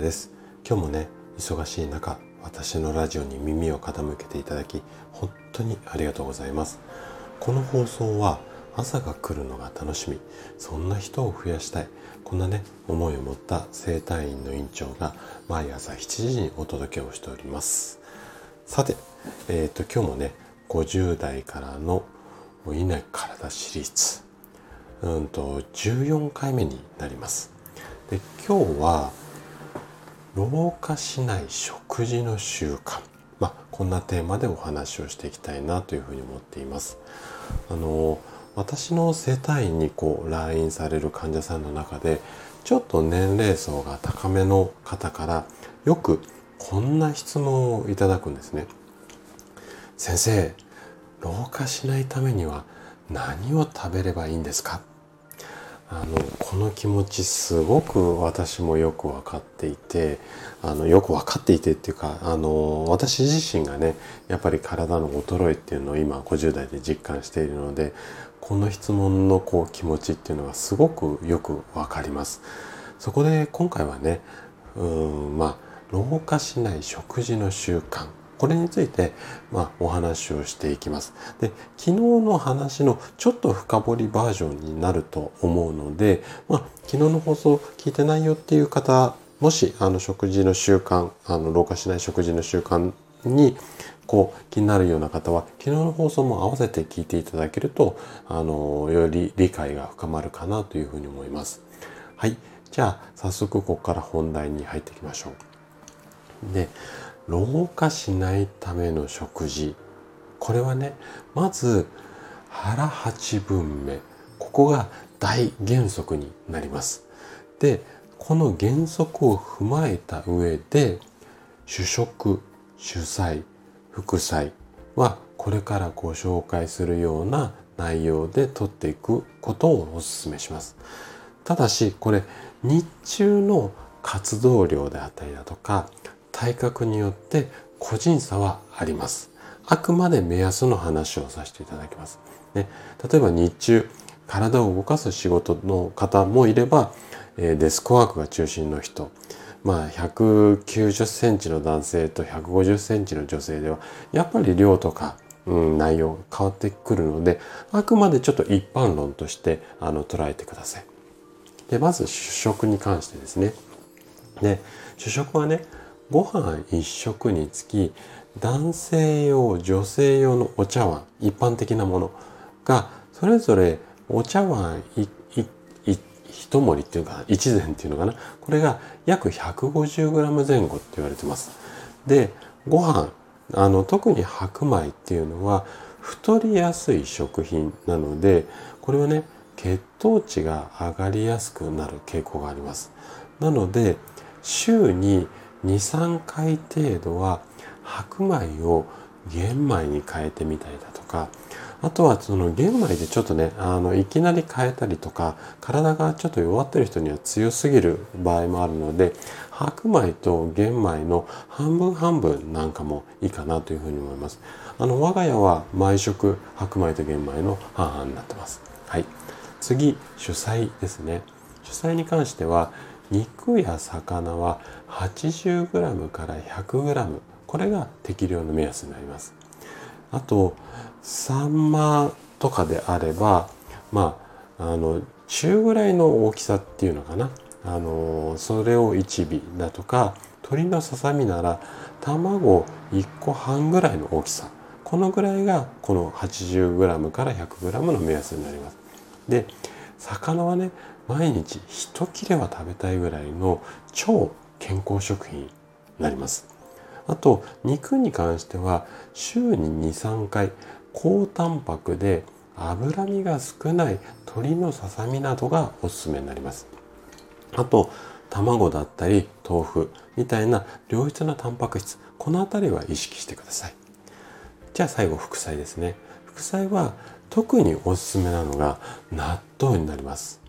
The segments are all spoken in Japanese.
です。今日もね忙しい中私のラジオに耳を傾けていただき本当にありがとうございます。この放送は朝が来るのが楽しみ。そんな人を増やしたい。こんなね思いを持った整体院の院長が毎朝7時にお届けをしております。さて、えーと、今日もね50代からのいない体シリーズ。うんと14回目になります。で今日は老化しない食事の習慣。まあこんなテーマでお話をしていきたいなというふうに思っています。あの私の世帯にこう来院される患者さんの中でちょっと年齢層が高めの方からよくこんな質問をいただくんですね。先生老化しないためには何を食べればいいんですか？あのこの気持ちすごく私もよく分かっていてあのよく分かっていてっていうかあの私自身がねやっぱり体の衰えっていうのを今50代で実感しているのでこの質問のこう気持ちっていうのがすごくよく分かります。そこで今回はねうんまあ老化しない食事の習慣これについて、ま、お話をしていきます。で、昨日の話のちょっと深掘りバージョンになると思うので、まあ、昨日の放送聞いてないよっていう方、もし、あの、食事の習慣、あの、老化しない食事の習慣に、こう、気になるような方は、昨日の放送も合わせて聞いていただけると、あの、より理解が深まるかなというふうに思います。はい。じゃあ、早速ここから本題に入っていきましょう。で、老化しないための食事。これはねまず腹八分目。ここが大原則になります。でこの原則を踏まえた上で主食主菜副菜はこれからご紹介するような内容で取っていくことをお勧めします。ただしこれ日中の活動量であったりだとか体格によって個人差はあります。あくまで目安の話をさせていただきます。ね、例えば日中体を動かす仕事の方もいれば、えデスクワークが中心の人まあ190センチの男性と150センチの女性ではやっぱり量とか、うん、内容が変わってくるのであくまでちょっと一般論としてあの捉えてください。でまず主食に関してですね。で主食はねご飯一食につき男性用女性用のお茶碗一般的なものがそれぞれお茶碗一盛りっていうか一膳っていうのかなこれが約 150g 前後って言われてます。でご飯あの特に白米っていうのは太りやすい食品なのでこれはね血糖値が上がりやすくなる傾向があります。なので週に23回程度は白米を玄米に変えてみたりだとかあとはその玄米でちょっとねあのいきなり変えたりとか体がちょっと弱ってる人には強すぎる場合もあるので白米と玄米の半分半分なんかもいいかなというふうに思います。あの我が家は毎食白米と玄米の半々になってます。はい。次主菜ですね。主菜に関しては肉や魚は 80g から 100g これが適量の目安になります。あとサンマとかであればまああの中ぐらいの大きさっていうのかな。あのそれを1尾だとか鶏のささみなら卵1個半ぐらいの大きさ。このぐらいがこの 80g から 100g の目安になります。で魚はね毎日一切れは食べたいぐらいの超健康食品になります。あと肉に関しては週に23回高タンパクで脂身が少ない鶏のささみなどがおすすめになります。あと卵だったり豆腐みたいな良質なタンパク質この辺りは意識してください。じゃあ最後副菜ですね。副菜は特におすすめなのが納豆になります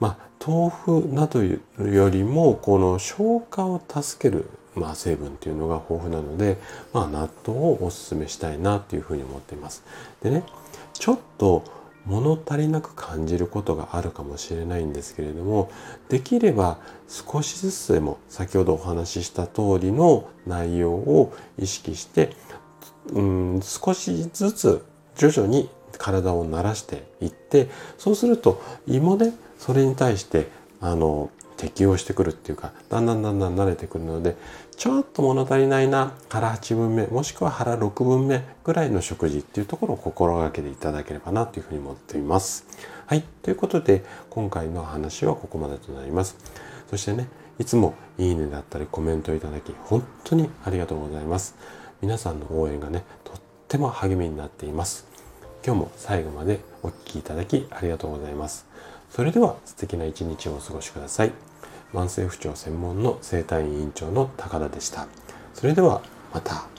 まあ、豆腐などよりもこの消化を助ける、まあ、成分っていうのが豊富なので、まあ、納豆をおすすめしたいなっていうふうに思っています。でねちょっと物足りなく感じることがあるかもしれないんですけれどもできれば少しずつでも先ほどお話しした通りの内容を意識してうん少しずつ徐々に体を慣らしていってそうすると胃もねそれに対してあの適応してくるっていうかだんだんだんだん慣れてくるのでちょっと物足りないな腹8分目もしくは腹6分目ぐらいの食事っていうところを心がけていただければなというふうに思っています。はい。ということで今回の話はここまでとなります。そしてねいつもいいねだったりコメントいただき本当にありがとうございます。皆さんの応援がねとっても励みになっています。今日も最後までお聴きいただきありがとうございます。それでは素敵な一日をお過ごしください。慢性不調専門の生体院院長の高田でした。それではまた。